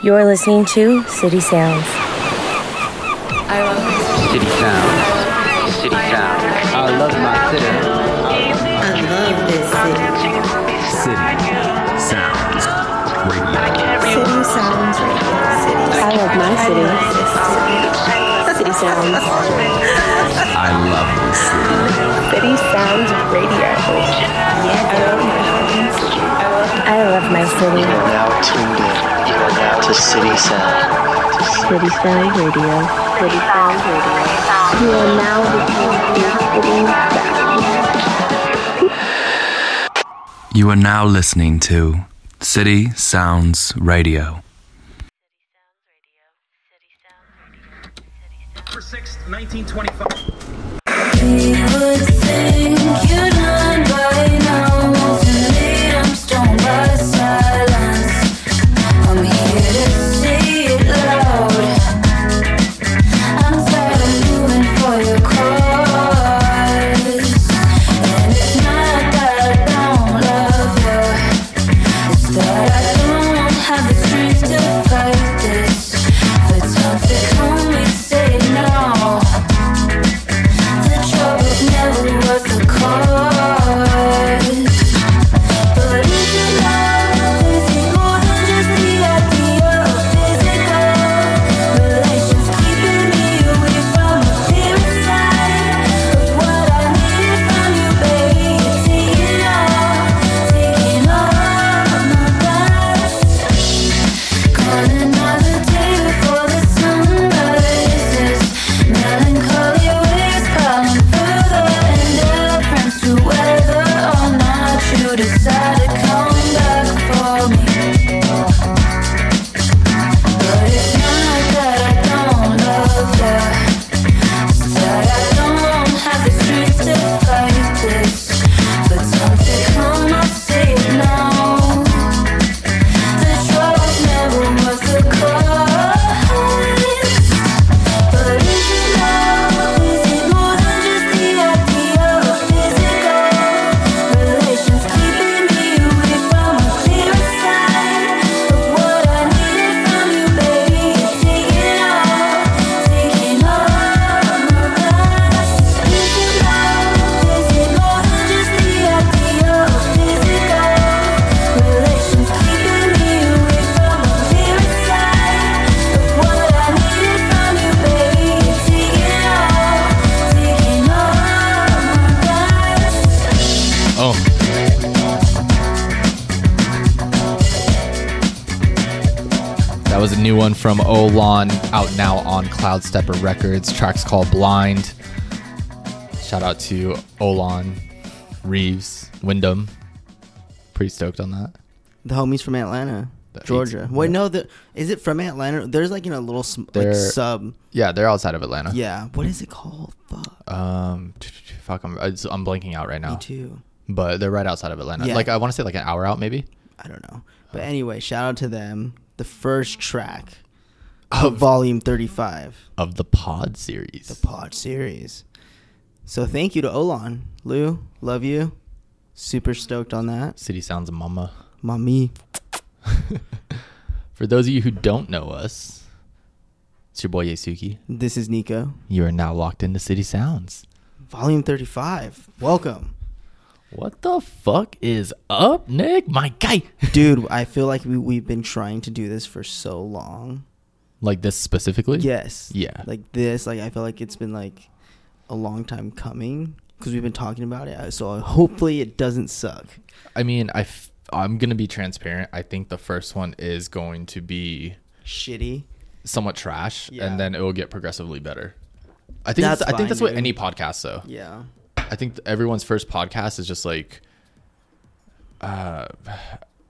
You're listening to City Sounds. I love City Sounds. City Sounds. I love my city. I love this city. City Sounds Radio. City Sounds Radio. I love my city. City Sounds. I love this city. City Sounds Radio. I love my city. You are now tuned in. You are now to City Sound. City Sounds Radio. City Sounds Radio. You are now listening to City Sounds. You are now listening to City Sounds Radio. December 6th, 1925. Cloud Stepper Records. Track's called Blind. Shout out to Olan, Reeves, Wyndham. Pretty stoked on that. The homies from Atlanta, The Georgia. Wait, no, the is it from Atlanta? There's like in a little sm- like sub. Yeah, they're outside of Atlanta. Yeah, what is it called? Fuck. Um, fuck, I'm, I'm blanking out right now. Me too. But they're right outside of Atlanta. Yeah. Like I want to say like an hour out, maybe. I don't know. But anyway, shout out to them. The first track Of- Volume 35, Of the Pod series. the Pod series. So thank you to Olan, Lou. Love you. Super stoked on that, City Sounds Mama. mommy. For those of you who don't know us, it's your boy Yasuki. This is Nico. You are now locked into City Sounds. Volume 35. Welcome. What the fuck is up, Nick? My guy. Dude, I feel like we, we've been trying to do this for so long. Like this specifically? Yes. Yeah. Like this, like I feel like it's been like a long time coming because we've been talking about it. So hopefully it doesn't suck. I mean, I f- I'm gonna be transparent. I think the first one is going to be Shitty. somewhat trash, Yeah. and then it will get progressively better. I think That's that's, I think that's what dude. any podcast though. Yeah. I think th- everyone's first podcast is just like, uh,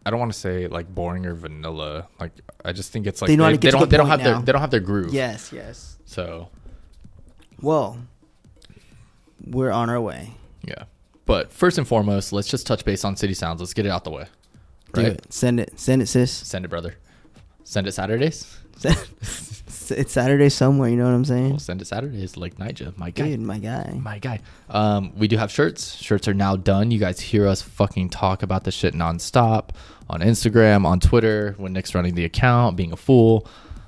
I don't want to say like boring or vanilla. Like I just think it's like They know get to don't the they don't have their they don't have their groove. Yes, yes. So Well, we're on our way. yeah. But first and foremost, let's just touch base on City Sounds. Let's get it out the way. Do Right? it. Send it. Send it, sis. Send it, brother. Send it Saturdays. It's it's Saturday somewhere. You know what I'm saying? We'll send it Saturday. It's like Nija, my guy. Dude, my guy. My guy. Um, we do have shirts. Shirts are now done. You guys hear us fucking talk about the shit nonstop on Instagram, on Twitter, when Nick's running the account, being a fool.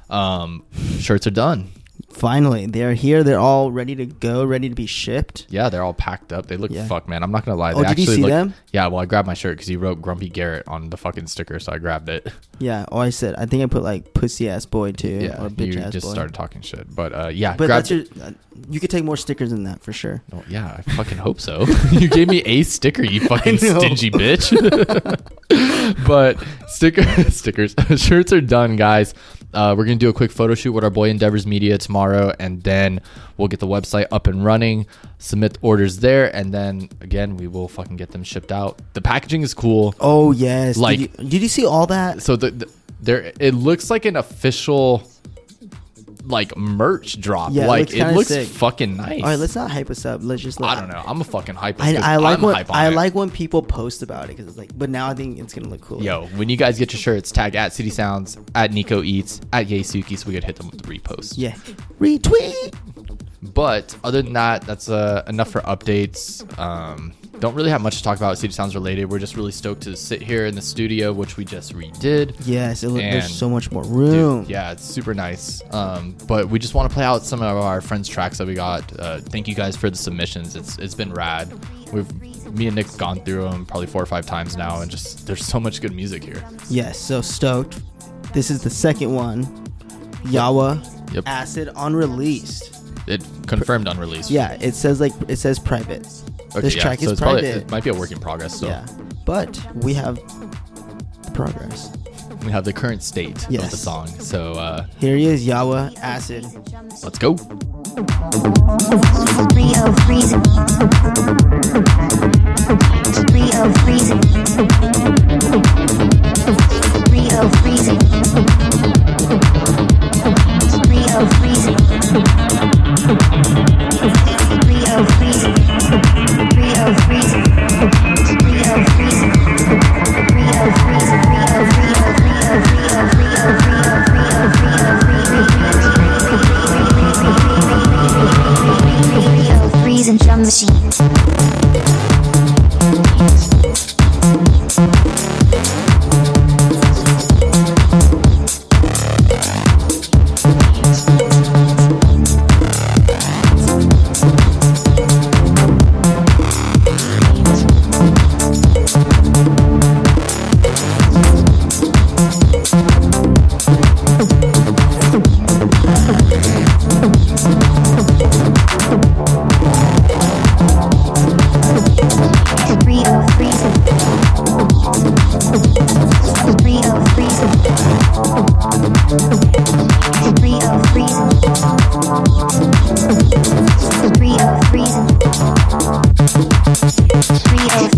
Um, shirts are done. Finally, they're here. They're all ready to go, ready to be shipped. Yeah, they're all packed up. They look Yeah. fuck, man. I'm not gonna lie. Oh, they did you actually see look, them? Yeah, well, I grabbed my shirt because he wrote Grumpy Garrett on the fucking sticker, so I grabbed it. Yeah. Oh, I said. I think I put like pussy ass boy too, Yeah, or bitch you ass just boy. started talking shit, but uh, yeah, but that's your. Uh, you could take more stickers than that for sure. Oh, yeah, I fucking hope so. you gave me a sticker, you fucking know. stingy bitch. but sticker stickers, shirts are done, guys. Uh, we're gonna do a quick photo shoot with our boy Endeavors Media tomorrow, and then we'll get the website up and running. Submit orders there, and then again we will fucking get them shipped out. The packaging is cool. Oh yes. Like- did you, did you see all that? So the, the there, it looks like an official like merch drop. Yeah, it like looks it kinda looks sick. fucking nice. All right, let's not hype us up. Let's just. Like, I don't know. I'm a fucking hype. I, I like I'm when hype on I it. like when people post about it because it's like. But now I think it's gonna look cool. Yo, when you guys get your shirts, tag at City Sounds, at Nico Eats, at Yesuki, so we could hit them with the repost. Yeah. Retweet. But other than that, that's uh, enough for updates. Um, don't really have much to talk about City Sounds related. We're just really stoked to sit here in the studio, which we just redid. Yes. It look, there's so much more room. Dude, yeah, it's super nice. Um, but we just want to play out some of our friends' tracks that we got. Uh, thank you guys for the submissions. It's it's been rad. We've me and Nick gone through them probably four or five times now, and just there's so much good music here. Yes. So stoked. This is the second one. Yawa. Yep. Acid unreleased. It confirmed unreleased. Yeah. It says like it says private. Okay, this yeah, track so is it's probably- private. it might be a work in progress. So Yeah. But we have the progress. we have the current state of the song. So uh, Here he is, Yawa Acid. let's go. Rio freezing. Rio freezing.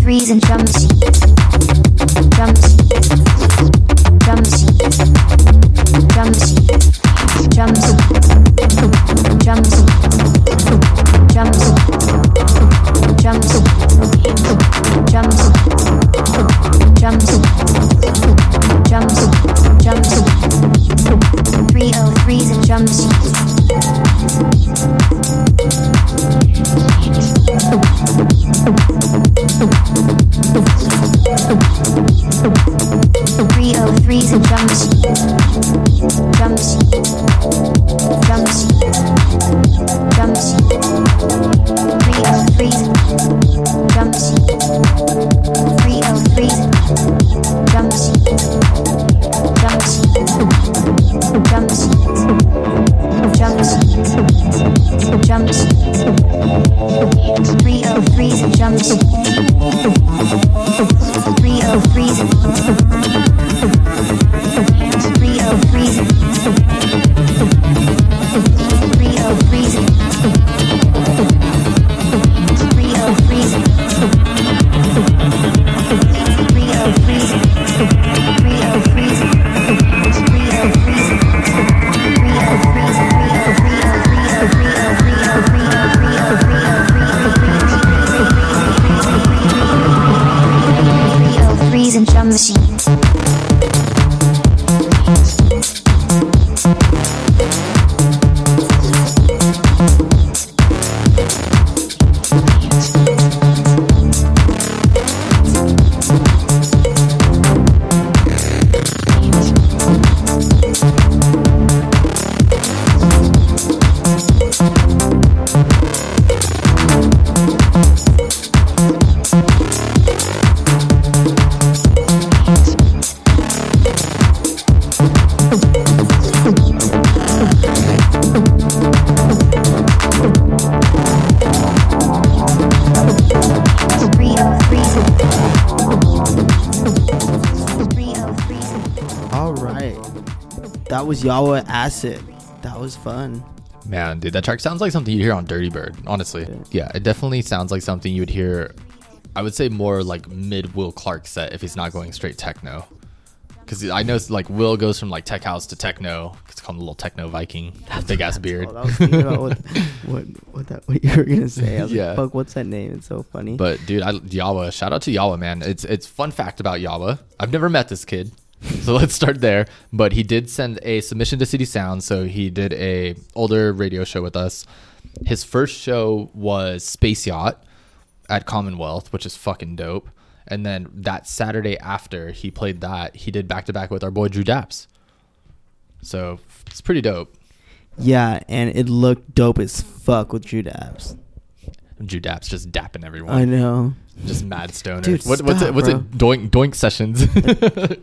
threes and drum seats. Drum seats. Drum. Drum was Yawa Acid. That was fun. Man, dude, that track sounds like something you'd hear on Dirtybird, honestly. Yeah, it definitely sounds like something you would hear, I would say more like mid Will Clarke set if he's not going straight techno. Because I know like Will goes from like tech house to techno. It's called the little techno Viking, big ass beard. I was thinking about what, what, what, that, what you were gonna say. I was Yeah. like, "Fuck, what's that name?" It's so funny. But dude, I, Yawa, shout out to Yawa, man. It's it's fun fact about Yawa. I've never met this kid, so let's start there. But he did send a submission to City Sound, so he did a older radio show with us. His first show was Space Yacht at Commonwealth, which is fucking dope. And then that Saturday after he played that, he did back to back with our boy Drew Daps. So it's pretty dope. yeah, and it looked dope as fuck with Drew Daps. Drew Daps just dapping everyone. I know. Just mad stoner. Dude, what, what's it? What's bro. it? Doink Doink sessions.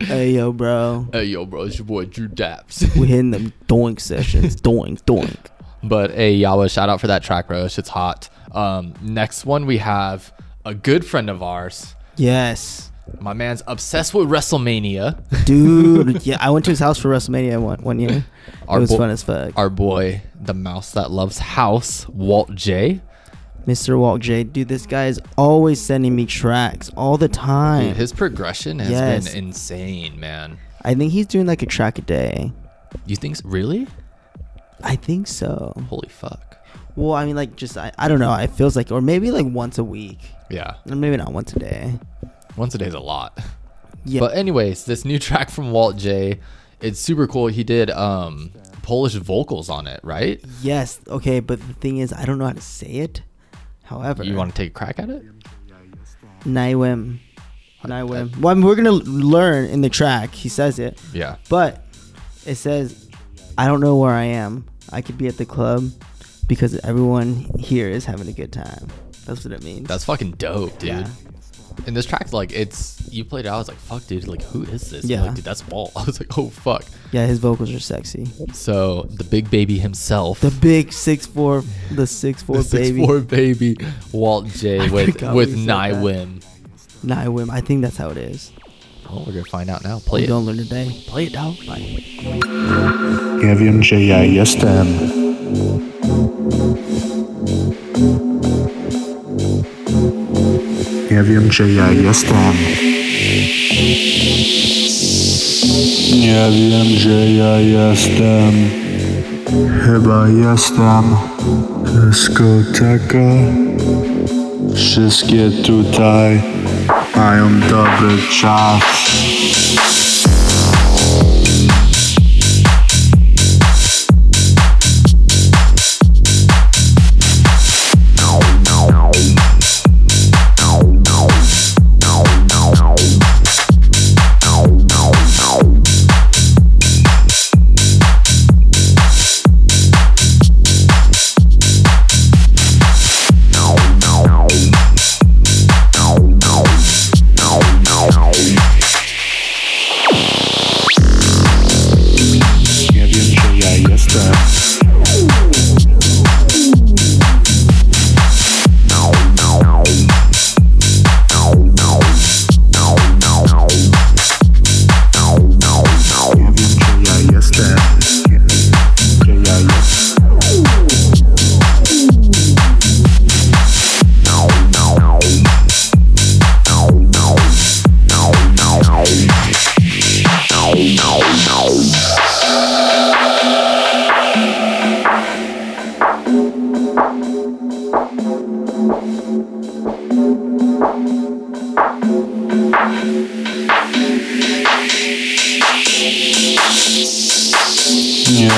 Hey yo, bro, hey yo, bro, it's your boy Drew Daps. we hitting them doink sessions. doink, doink. but hey, Yawa, shout out for that track, bro. It's hot. Um, next one we have a good friend of ours. Yes, My man's obsessed with WrestleMania. dude. yeah, I went to his house for WrestleMania one one year. Our it was bo- fun as fuck. Our boy, the mouse that loves house, Walt J. Mr. Walt J. Dude, this guy is always sending me tracks all the time. Dude, his progression has Yes. been insane, man. I think he's doing like a track a day. You think s- really? I think so. Holy fuck. Well, I mean, like, just I, I don't know. It feels like, or maybe like once a week, Yeah, or maybe not once a day. once a day is a lot. Yeah, But anyways, this new track from Walt J. It's super cool. He did um Polish vocals on it, right? yes, okay. But the thing is, I don't know how to say it. However, You want to take a crack at it? Naiwim, Naiwim. Well, I mean, we're gonna learn in the track. He says it, Yeah. but it says, "I don't know where I am. I could be at the club because everyone here is having a good time." That's what it means. That's fucking dope, dude. Yeah. And this track, like, it's you played it. I was like, "Fuck, dude! Like, who is this?" Yeah. like, dude, that's Walt. I was like, "Oh fuck!" yeah. His vocals are sexy. So the big baby himself, The big six four, the six four the six baby. four baby, Walt J with with we said that. Naiwim. Naiwim. I think that's how it is. Oh, we're gonna find out now. Play We it. gonna learn today. Play it, dog. Nie wiem, gdzie ja jestem. Nie wiem, gdzie ja jestem. Nie wiem, gdzie ja jestem. Chyba jestem dyskoteka. Wszystkie tutaj mają dobry czas.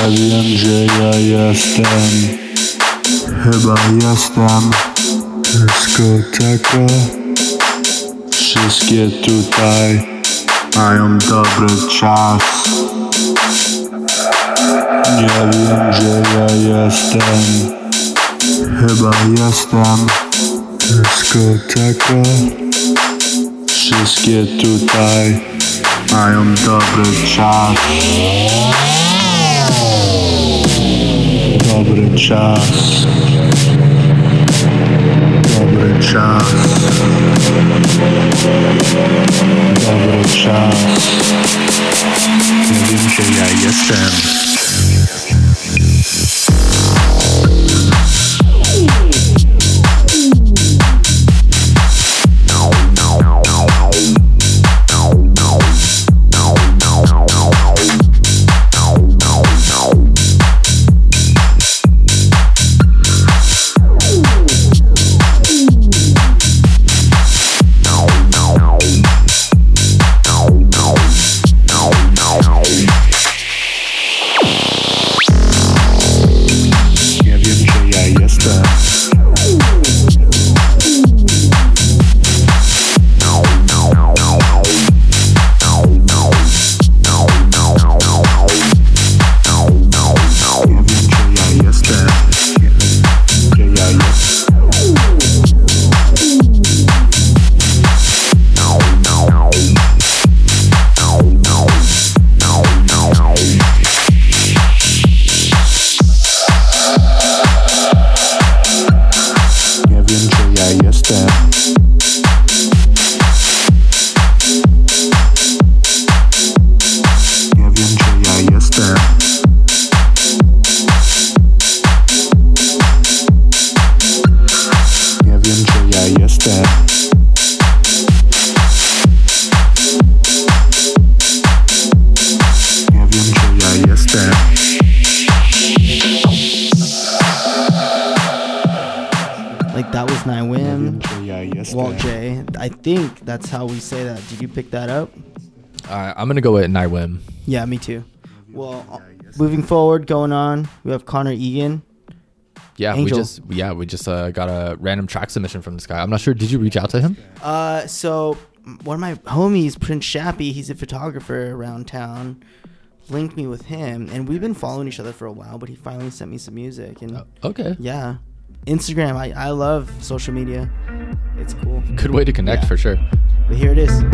Nie wiem, gdzie ja jestem. Chyba jestem dyskoteka. Wszystkie tutaj mają dobry czas. Nie wiem, gdzie ja jestem. Chyba jestem dyskoteka. Wszystkie tutaj mają dobry czas. Dobry czas. Dobry czas. Dobry czas. Nie wiem, gdzie ja jestem. I think that's how we say that. Did you pick that up? Right, I'm gonna go with Nightwim. Yeah, me too. Well, uh, moving forward, going on, we have Connor Egan. Yeah, Angel. we just yeah we just uh, got a random track submission from this guy. I'm not sure. Did you reach out to him? Uh, so one of my homies, Prince Shappy, he's a photographer around town, linked me with him, and we've been following each other for a while. But he finally sent me some music, and Okay, yeah, Instagram. I I love social media. It's cool. good way to connect Yeah. for sure. But here it is.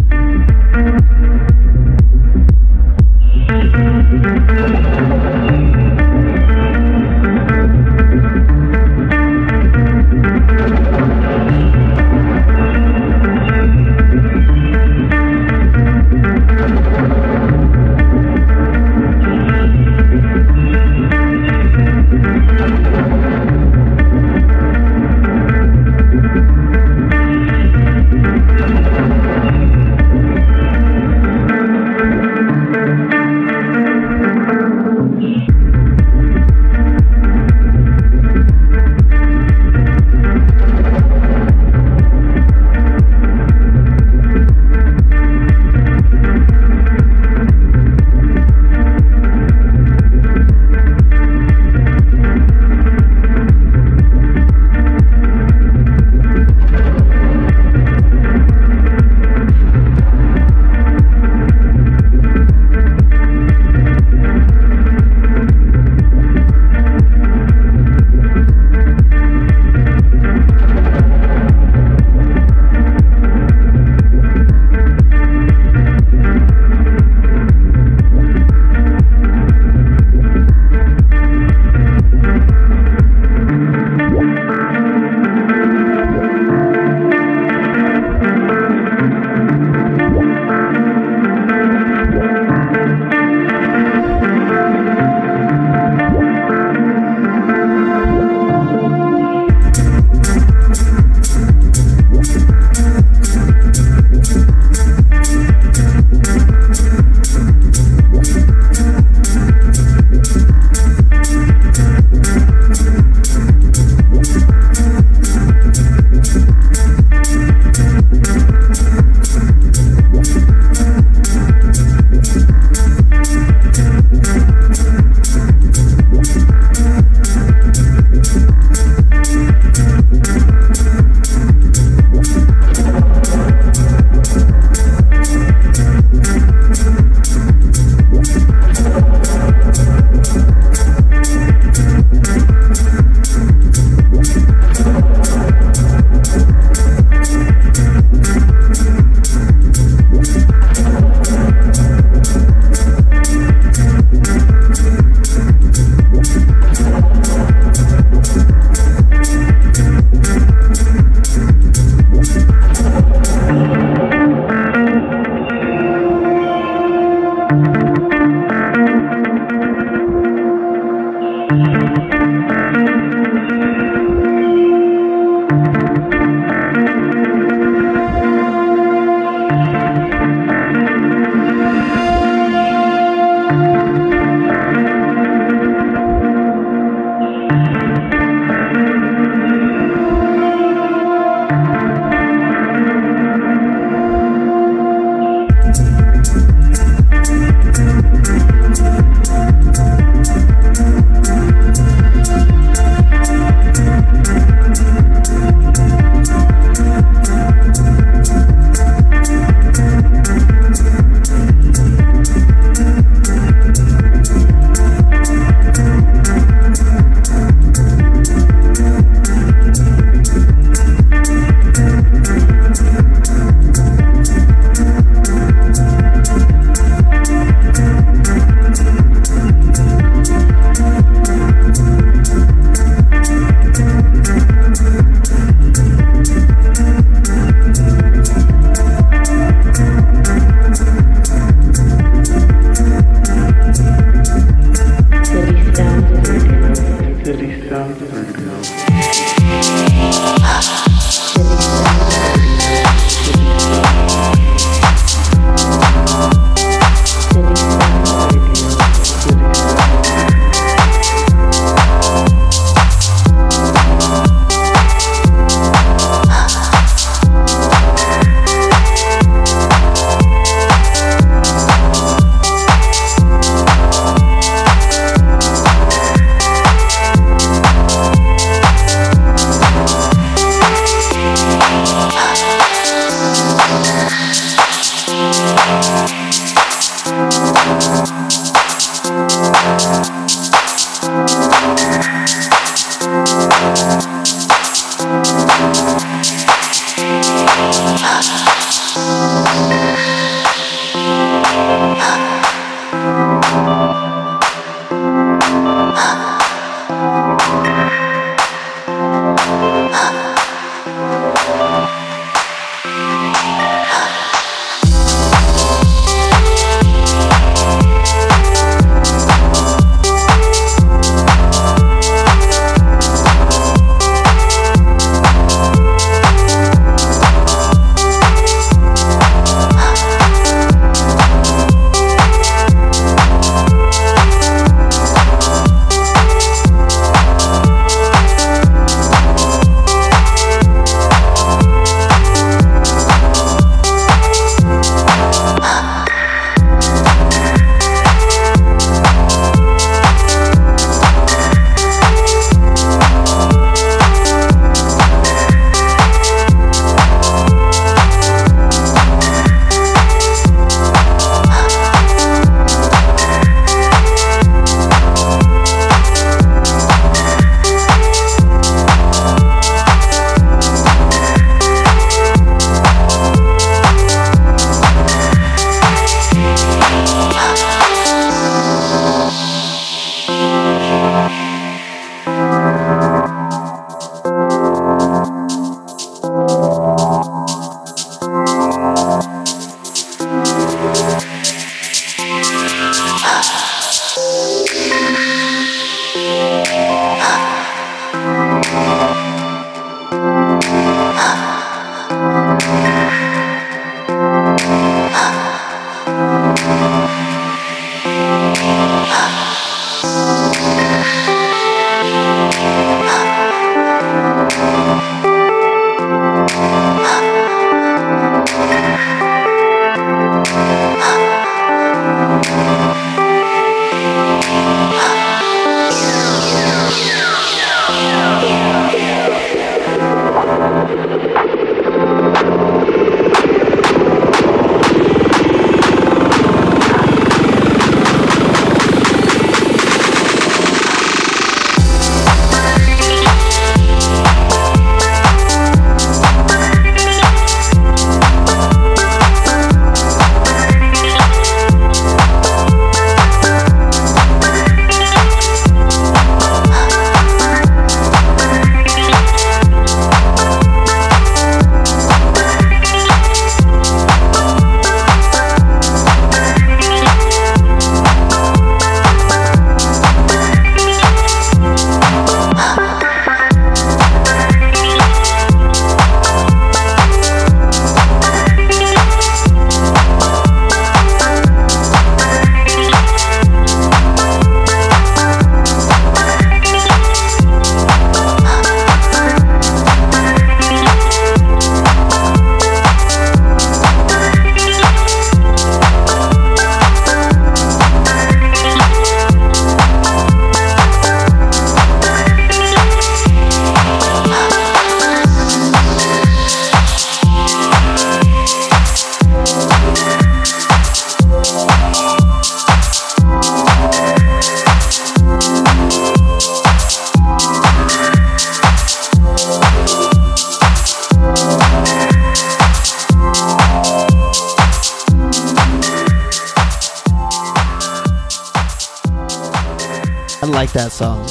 Like that song.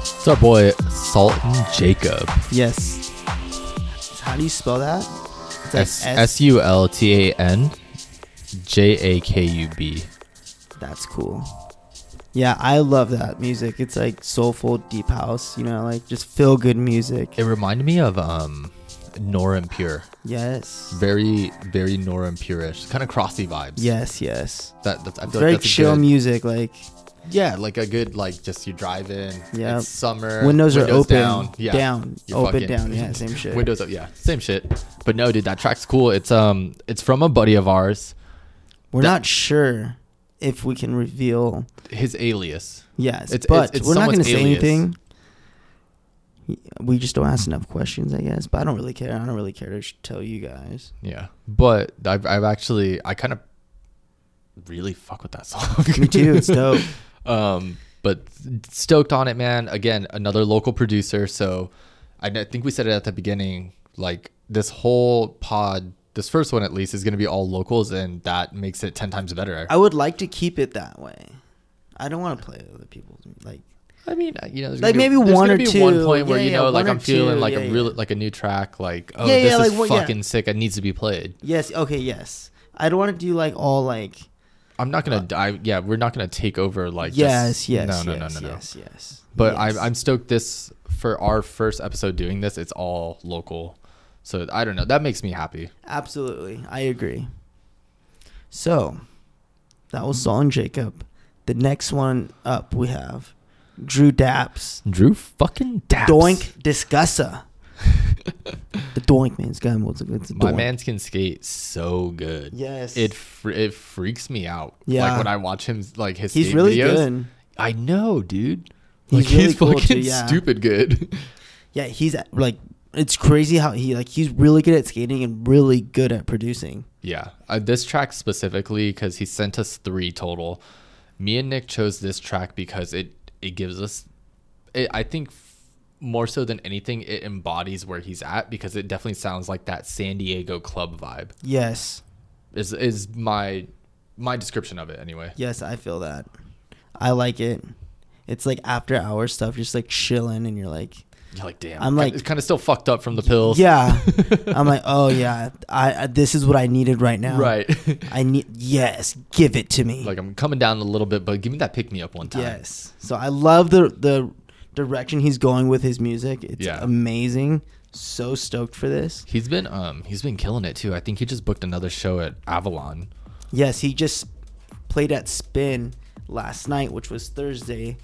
It's our boy Sultan Jakub. Yes. How do you spell that? It's like S S U L T A N J A K U B. That's cool. Yeah, I love that music. It's like soulful, deep house. You know, like just feel good music. It reminded me of um Nora En Pure. Yes. Very, very Nora En Pure-ish. Kind of crossy vibes. Yes, yes. That, that's I feel Very like that's chill good- music. Like Yeah, like a good like just you drive in. Yeah. It's summer. Windows are open, down. Yeah. down, You're open, fucking- down. Yeah, same shit. Windows up. Yeah, same shit. But no, dude, that track's cool. It's um, it's from a buddy of ours. we're That- not sure if we can reveal. His alias. Yes, It's- but it's- it's we're not going to say anything. We just don't ask enough questions, I guess. But I don't really care. I don't really care to tell you guys. Yeah, but I've I've actually I kind of really fuck with that song. Me too. It's dope. Um, but stoked on it, man. Again, another local producer. So I think we said it at the beginning. Like this whole pod, this first one at least, is going to be all locals, and that makes it ten times better. I would like to keep it that way. I don't want to play other people's like. I mean, uh, you know, Like be- maybe there's one or be two. One point where Yeah, you yeah, know, like I'm feeling two. like Yeah, a yeah. real, like a new track. Like, oh, Yeah, this yeah, is like, yeah. fucking sick. It needs to be played. Yes. Okay. Yes. I don't want to do like all like. I'm not gonna die. Yeah, we're not gonna take over. Like, yes. just- yes. no, no, yes, no, no, no. Yes. Yes. But yes. I'm I'm stoked. This for our first episode doing this, it's all local. So I don't know. That makes me happy. Absolutely. I agree. So, that was Sultan Jakub. The next one up we have Drew Daps. Drew fucking Daps. Doink Discussa. the Doink man's gun was it's a My doink. man can skate so good. Yes. It fr- it freaks me out. Yeah. Like when I watch him like his He's really videos. good. I know, dude. He's like really he's cool, fucking too, yeah. stupid good. Yeah, he's like it's crazy how he like he's really good at skating and really good at producing. Yeah, uh, this track specifically because he sent us three total. Me and Nick chose this track because it it gives us, it, I think, more so than anything, it embodies where he's at because it definitely sounds like that San Diego club vibe. Yes. Is is my my description of it anyway. Yes, I feel that. I like it. It's like after hour stuff, just like chilling and you're like You're like, damn. I'm like- it's kind of still fucked up from the pills. Yeah. I'm like, "Oh yeah, I, I this is what I needed right now." Right. I need yes, give it to me. like I'm coming down a little bit, but give me that pick me up one time. Yes. So I love the the direction he's going with his music. It's Yeah. amazing. So stoked for this. He's been um he's been killing it too. I think he just booked another show at Avalon. Yes, he just played at Spin last night, which was Thursday,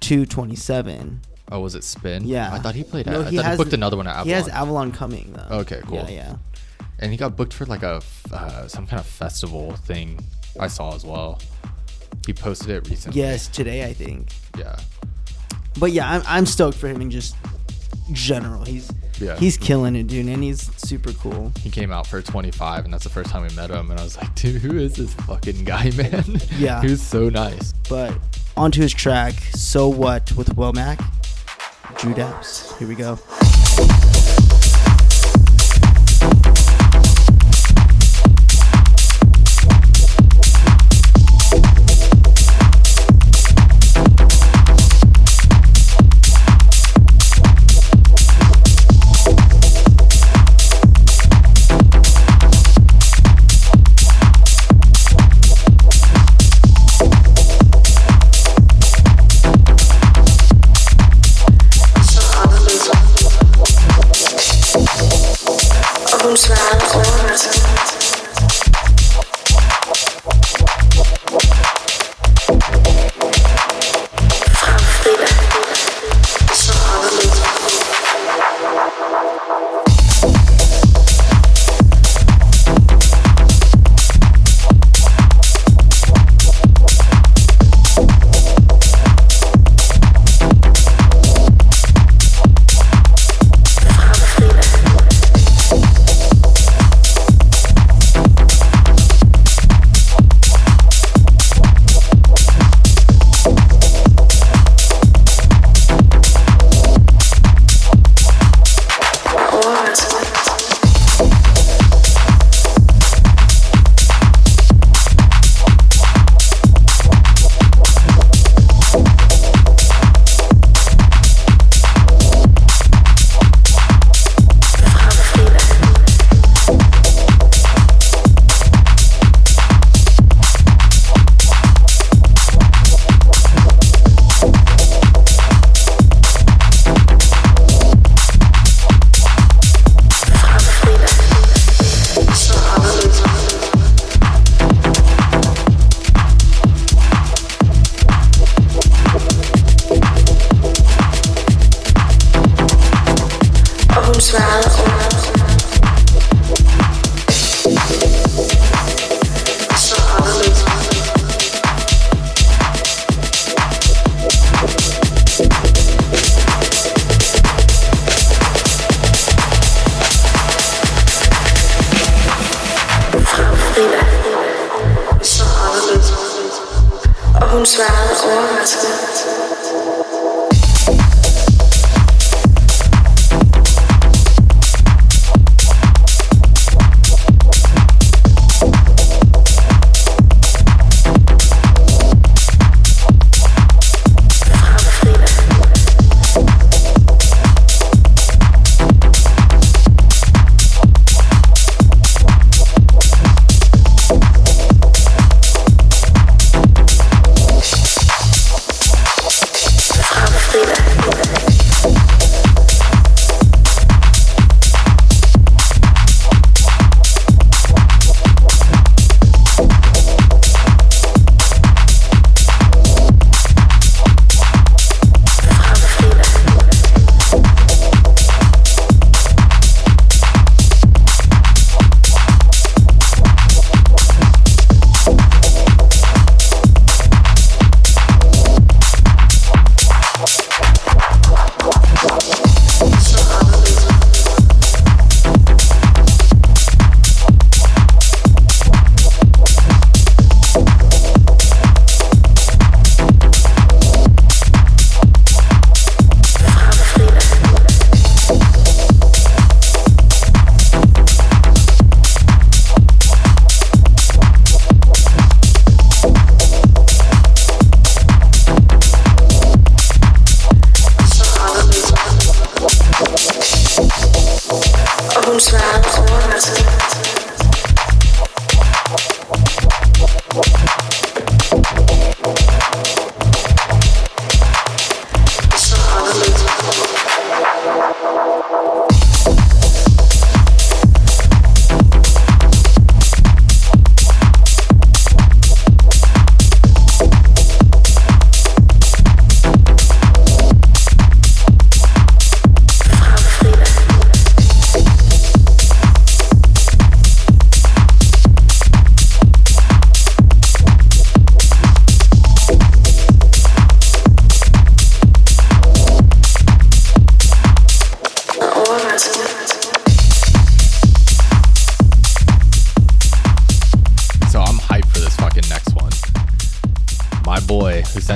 two twenty seven. Oh, was it Spin? Yeah. I thought he played. At, No, I thought he booked another one at Avalon. He has Avalon coming though. Okay, cool. Yeah, yeah. and he got booked for like a uh, some kind of festival thing. I saw as well. He posted it recently. Yes, today I think. Yeah. But yeah, I'm I'm stoked for him in just general. He's Yeah. he's killing it, dude, and he's super cool. He came out for 25, and that's the first time we met him. And I was like, dude, who is this fucking guy, man? Yeah. he was so nice. But onto his track, So What with Womack. Drew Daps. Here we go. comes round.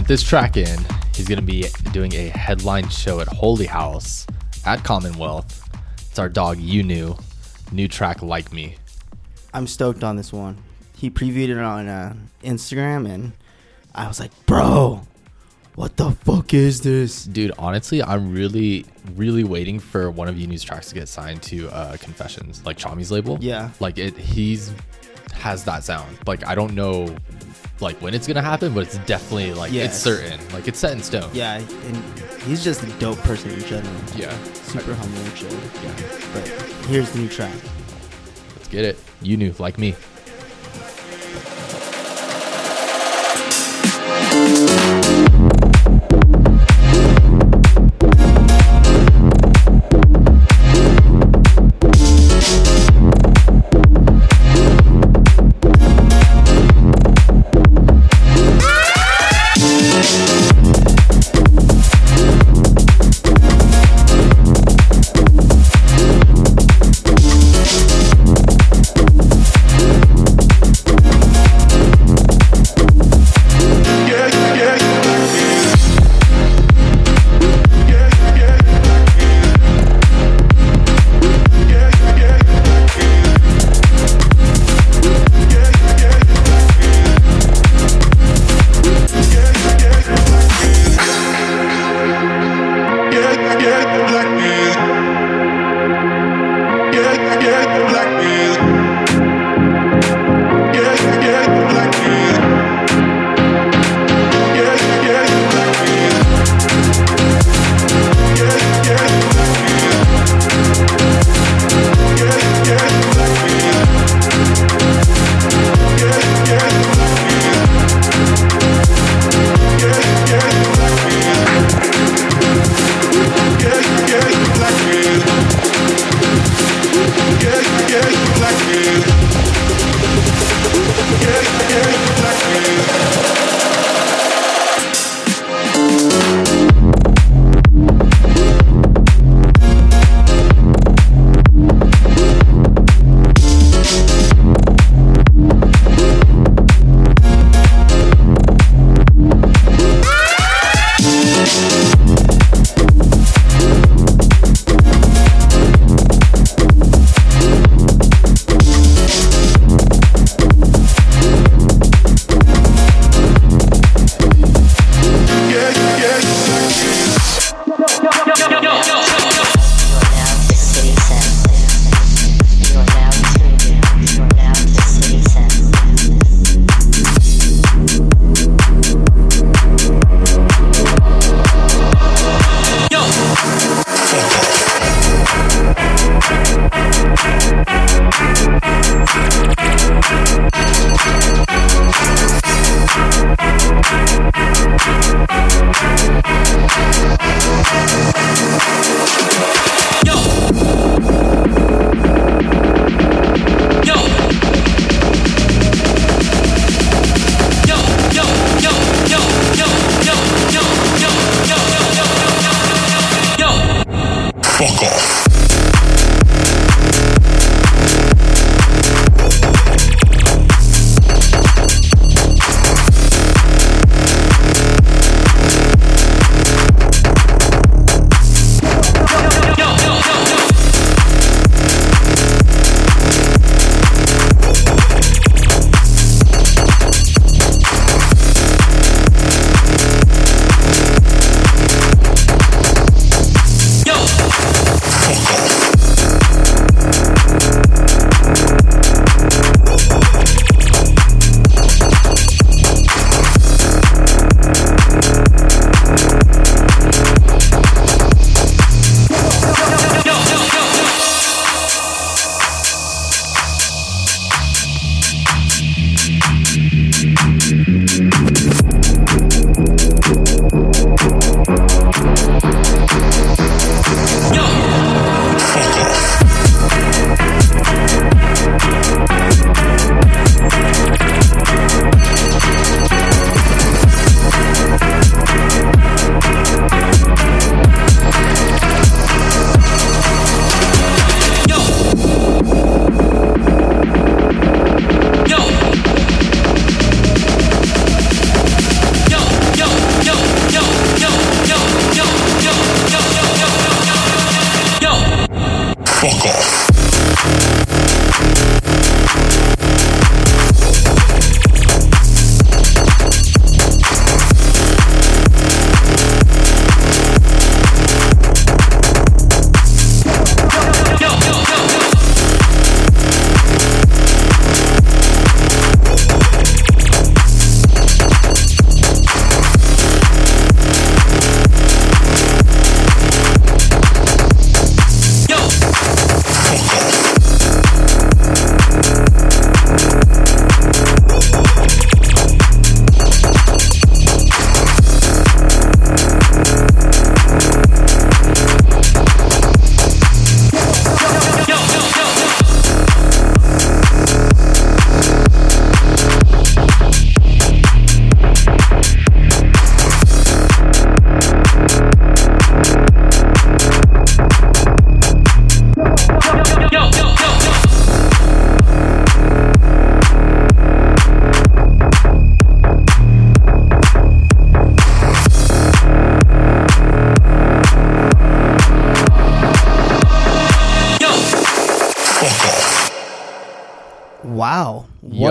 This track in, he's gonna be doing a headline show at Holy House at Commonwealth. It's our dog Unu. New new track like me. I'm stoked on this one. He previewed it on uh, Instagram, and I was like, bro, what the fuck is this? Dude, honestly, I'm really, really waiting for one of Unu's tracks to get signed to uh, Confessions, like Tchami's label. Yeah. Like it, he's has that sound. Like I don't know, like when it's gonna happen, but it's definitely like it's certain. Like it's set in stone. Yeah, and he's just a dope person in general. Yeah. Super humble and chill. Yeah. But here's the new track. Let's get it. Unu, like me.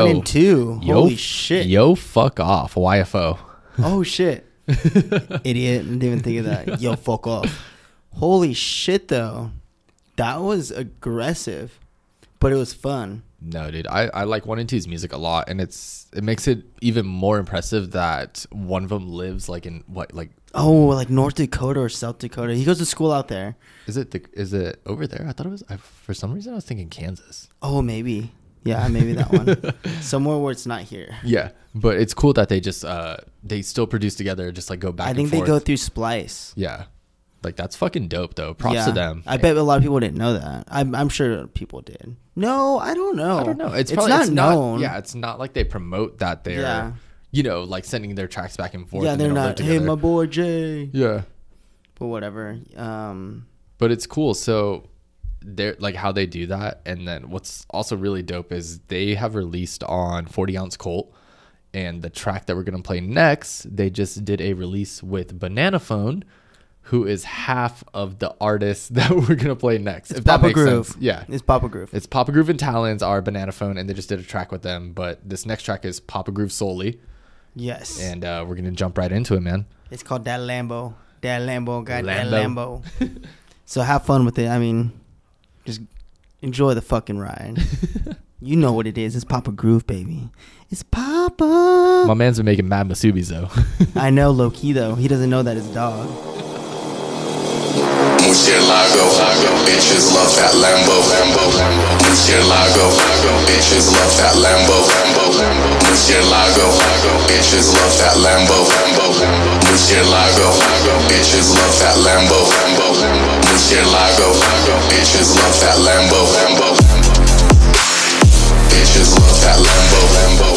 One and two. Yo, Holy shit. Yo, fuck off. YFO. Oh shit. Idiot. Didn't even think of that. Yo, fuck off. Holy shit though. That was aggressive. But it was fun. No, dude, I, I like one and two's music a lot, and it's it makes it even more impressive that one of them lives like in what like Oh, like North Dakota or South Dakota. He goes to school out there. is it the, is it over there? I thought it was. I, for some reason, I was thinking Kansas. Oh, maybe. Yeah, maybe that one. Somewhere where it's not here. Yeah, but it's cool that they just uh they still produce together, just like go back. I think they go through Splice. Yeah, like that's fucking dope though. Props yeah. to them. I bet a lot of people didn't know that. I'm, I'm sure people did. No, I don't know. I don't know. It's, It's, not it's known. yeah, it's not like they promote that they're Yeah. you know like sending their tracks back and forth. yeah, and they're they don't. Hey, my boy Jay. yeah. But whatever. Um, but it's cool so they're like how they do that and then what's also really dope is they have released on 40 ounce colt and the track that we're going to play next they just did a release with banana phone who is half of the artist that we're going to play next it's if that Papa Groove. sense yeah it's Papa Groove. it's papa groove and talons are banana phone and they just did a track with them but this next track is papa groove solely yes, and uh, we're going to jump right into it man it's called that Lambo. That Lambo got that Lambo. Lambo. so have fun with it. I mean, just enjoy the fucking ride. you know what it is. It's Papa Groove, baby. It's Papa. my man's been making mad musubis though I know low key though. He doesn't know that it's dog. Murcielago, bitches love that Lambo. Murcielago, bitches love that Lambo. Murcielago, bitches love that Lambo. Murcielago, bitches love that lambo Lambo in Lago. Bitches love that Lambo. Lambo. Bitches love that Lambo. Lambo.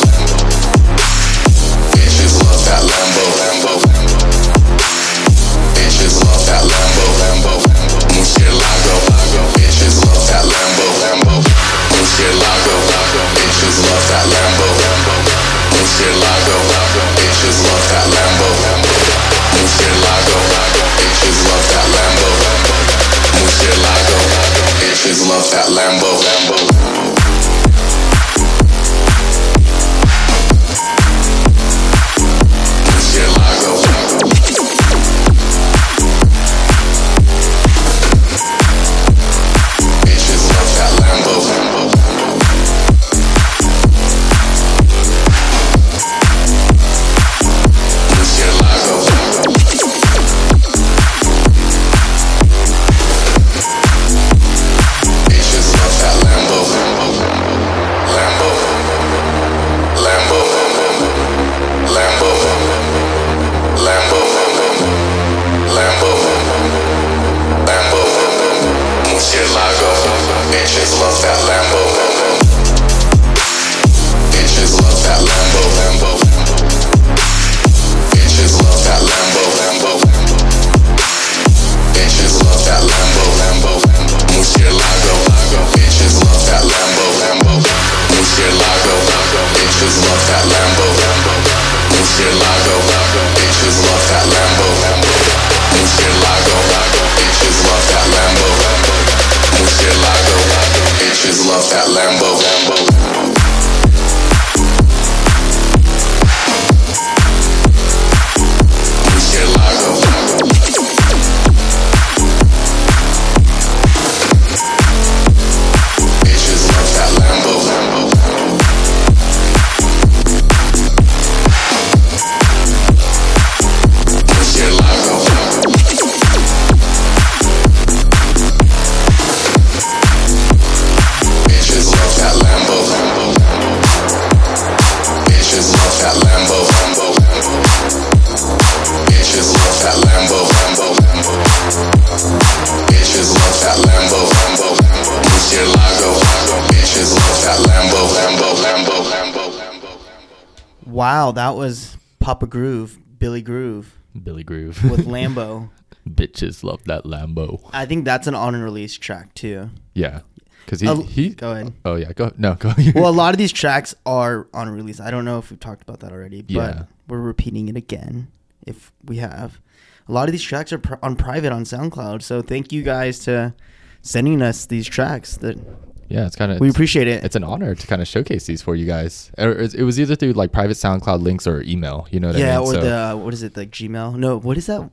Bitches love that Lambo. Lambo. Bitches love that Lambo. Lambo. Lago, Bitches love that Lambo. Lambo. Lago, Bitches love that Lambo. Lambo. Murcielago. Kids love that Lambo, Lambo. Wow, that was Papa Groove, Billy Groove Billy Groove with Lambo. Bitches love that Lambo. I think that's an on release track too. Yeah, because he Oh, he. go ahead. Oh yeah, go no go. Well, a lot of these tracks are on release. I don't know if we've talked about that already, but Yeah. we're repeating it again if we have. A lot of these tracks are pr- on private on SoundCloud, so thank you guys to sending us these tracks. That yeah, it's kind of we appreciate it. It's an honor to kind of showcase these for you guys. It it was either through like private SoundCloud links or email. You know what yeah, I mean? or So- the what is it like Gmail? No, what is that?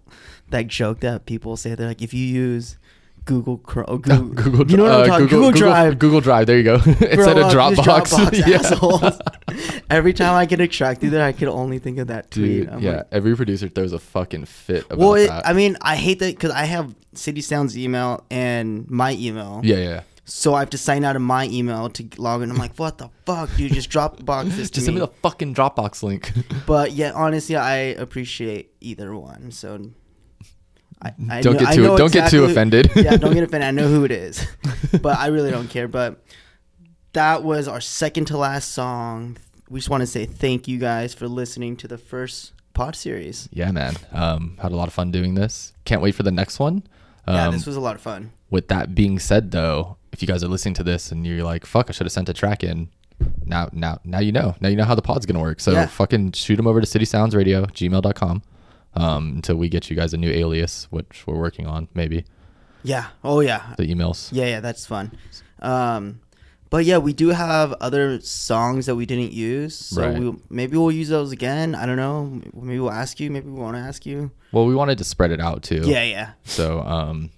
That joke that people say they're like if you use Google Chrome, oh, Google, Google, you know what I'm uh, talking? Google, Drive. Google Drive. There you go. Instead of Dropbox. yeah. Every time I get a track through there, I could only think of that tweet. Dude, I'm yeah. like, every producer throws a fucking fit about well, it. I mean, I hate that because I have City Sound's email and my email. yeah, yeah. So I have to sign out of my email to log in. I'm like, what the fuck, dude? Just Dropbox this to Just send me. the fucking Dropbox link. But yeah, honestly, I appreciate either one. So I, I Don't know- get too- don't get too offended. yeah, don't get offended. I know who it is, but I really don't care. But that was our second to last song. We just want to say thank you guys for listening to the first pod series. yeah, man. Um, had a lot of fun doing this. Can't wait for the next one. Um, yeah, this was a lot of fun. with that being said though if you guys are listening to this and you're like fuck i should have sent a track in now now now you know now you know how the pod's gonna work so Yeah. fucking shoot them over to city sounds radio gmail.com um, until we get you guys a new alias which we're working on maybe Yeah. Oh yeah. the emails Yeah, yeah, that's fun. Um, but yeah, we do have other songs that we didn't use, so Right. we maybe we'll use those again. I don't know. Maybe we'll ask you. Maybe we won't ask you. well we wanted to spread it out too Yeah, yeah, so um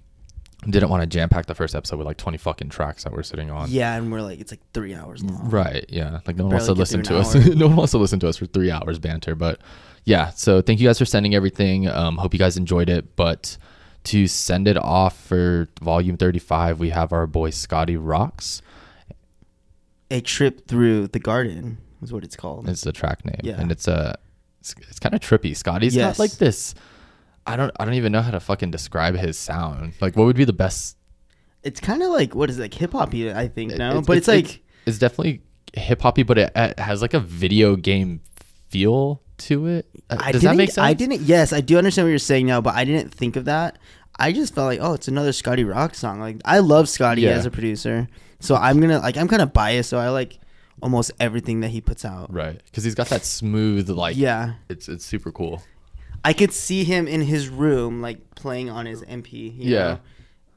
didn't want to jam pack the first episode with like 20 fucking tracks that we're sitting on yeah. And we're like, it's like three hours long. Right. Yeah. Like no one wants to listen to us. no one wants to listen to us for three hours banter. But yeah. So thank you guys for sending everything. Um, hope you guys enjoyed it. But to send it off for volume 35, we have our boy Scotty Rocks. A trip through the garden is what it's called. It's the track name. Yeah. And it's a it's, it's kind of trippy. Scotty's Yes. got like this. I don't I don't even know how to fucking describe his sound. Like what would be the best It's kind of like what is it, like hip hoppy? I think no, but it's, like it's definitely hip hoppy, but it, it has like a video game feel to it. Uh, I Does didn't, that make sense? I didn't. Yes, I do understand what you're saying now, but I didn't think of that. I just felt like, oh, it's another Scotty Rock song. Like I love Scotty Yeah. as a producer, so I'm gonna like I'm kind of biased, so I like almost everything that he puts out. Right, because he's got that smooth like. Yeah. it's it's super cool. I could see him in his room, like playing on his MP. you Yeah. know,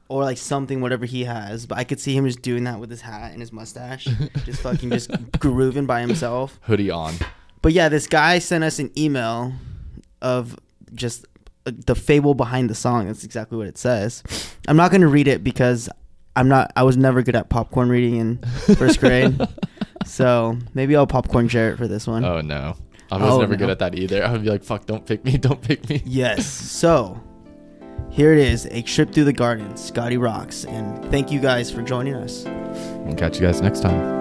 Or like something, whatever he has, but I could see him just doing that with his hat and his mustache, just fucking just grooving by himself. Hoodie on. But yeah, this guy sent us an email of just uh, the fable behind the song. That's exactly what it says. I'm not going to read it because I'm not. I was never good at popcorn reading in first grade. so maybe I'll popcorn share it for this one. Oh no, I was Oh, never no. good at that either. I would be like, "Fuck, don't pick me, don't pick me." Yes. So here it is: a trip through the garden. Scotty rocks, and thank you guys for joining us. We'll catch you guys next time.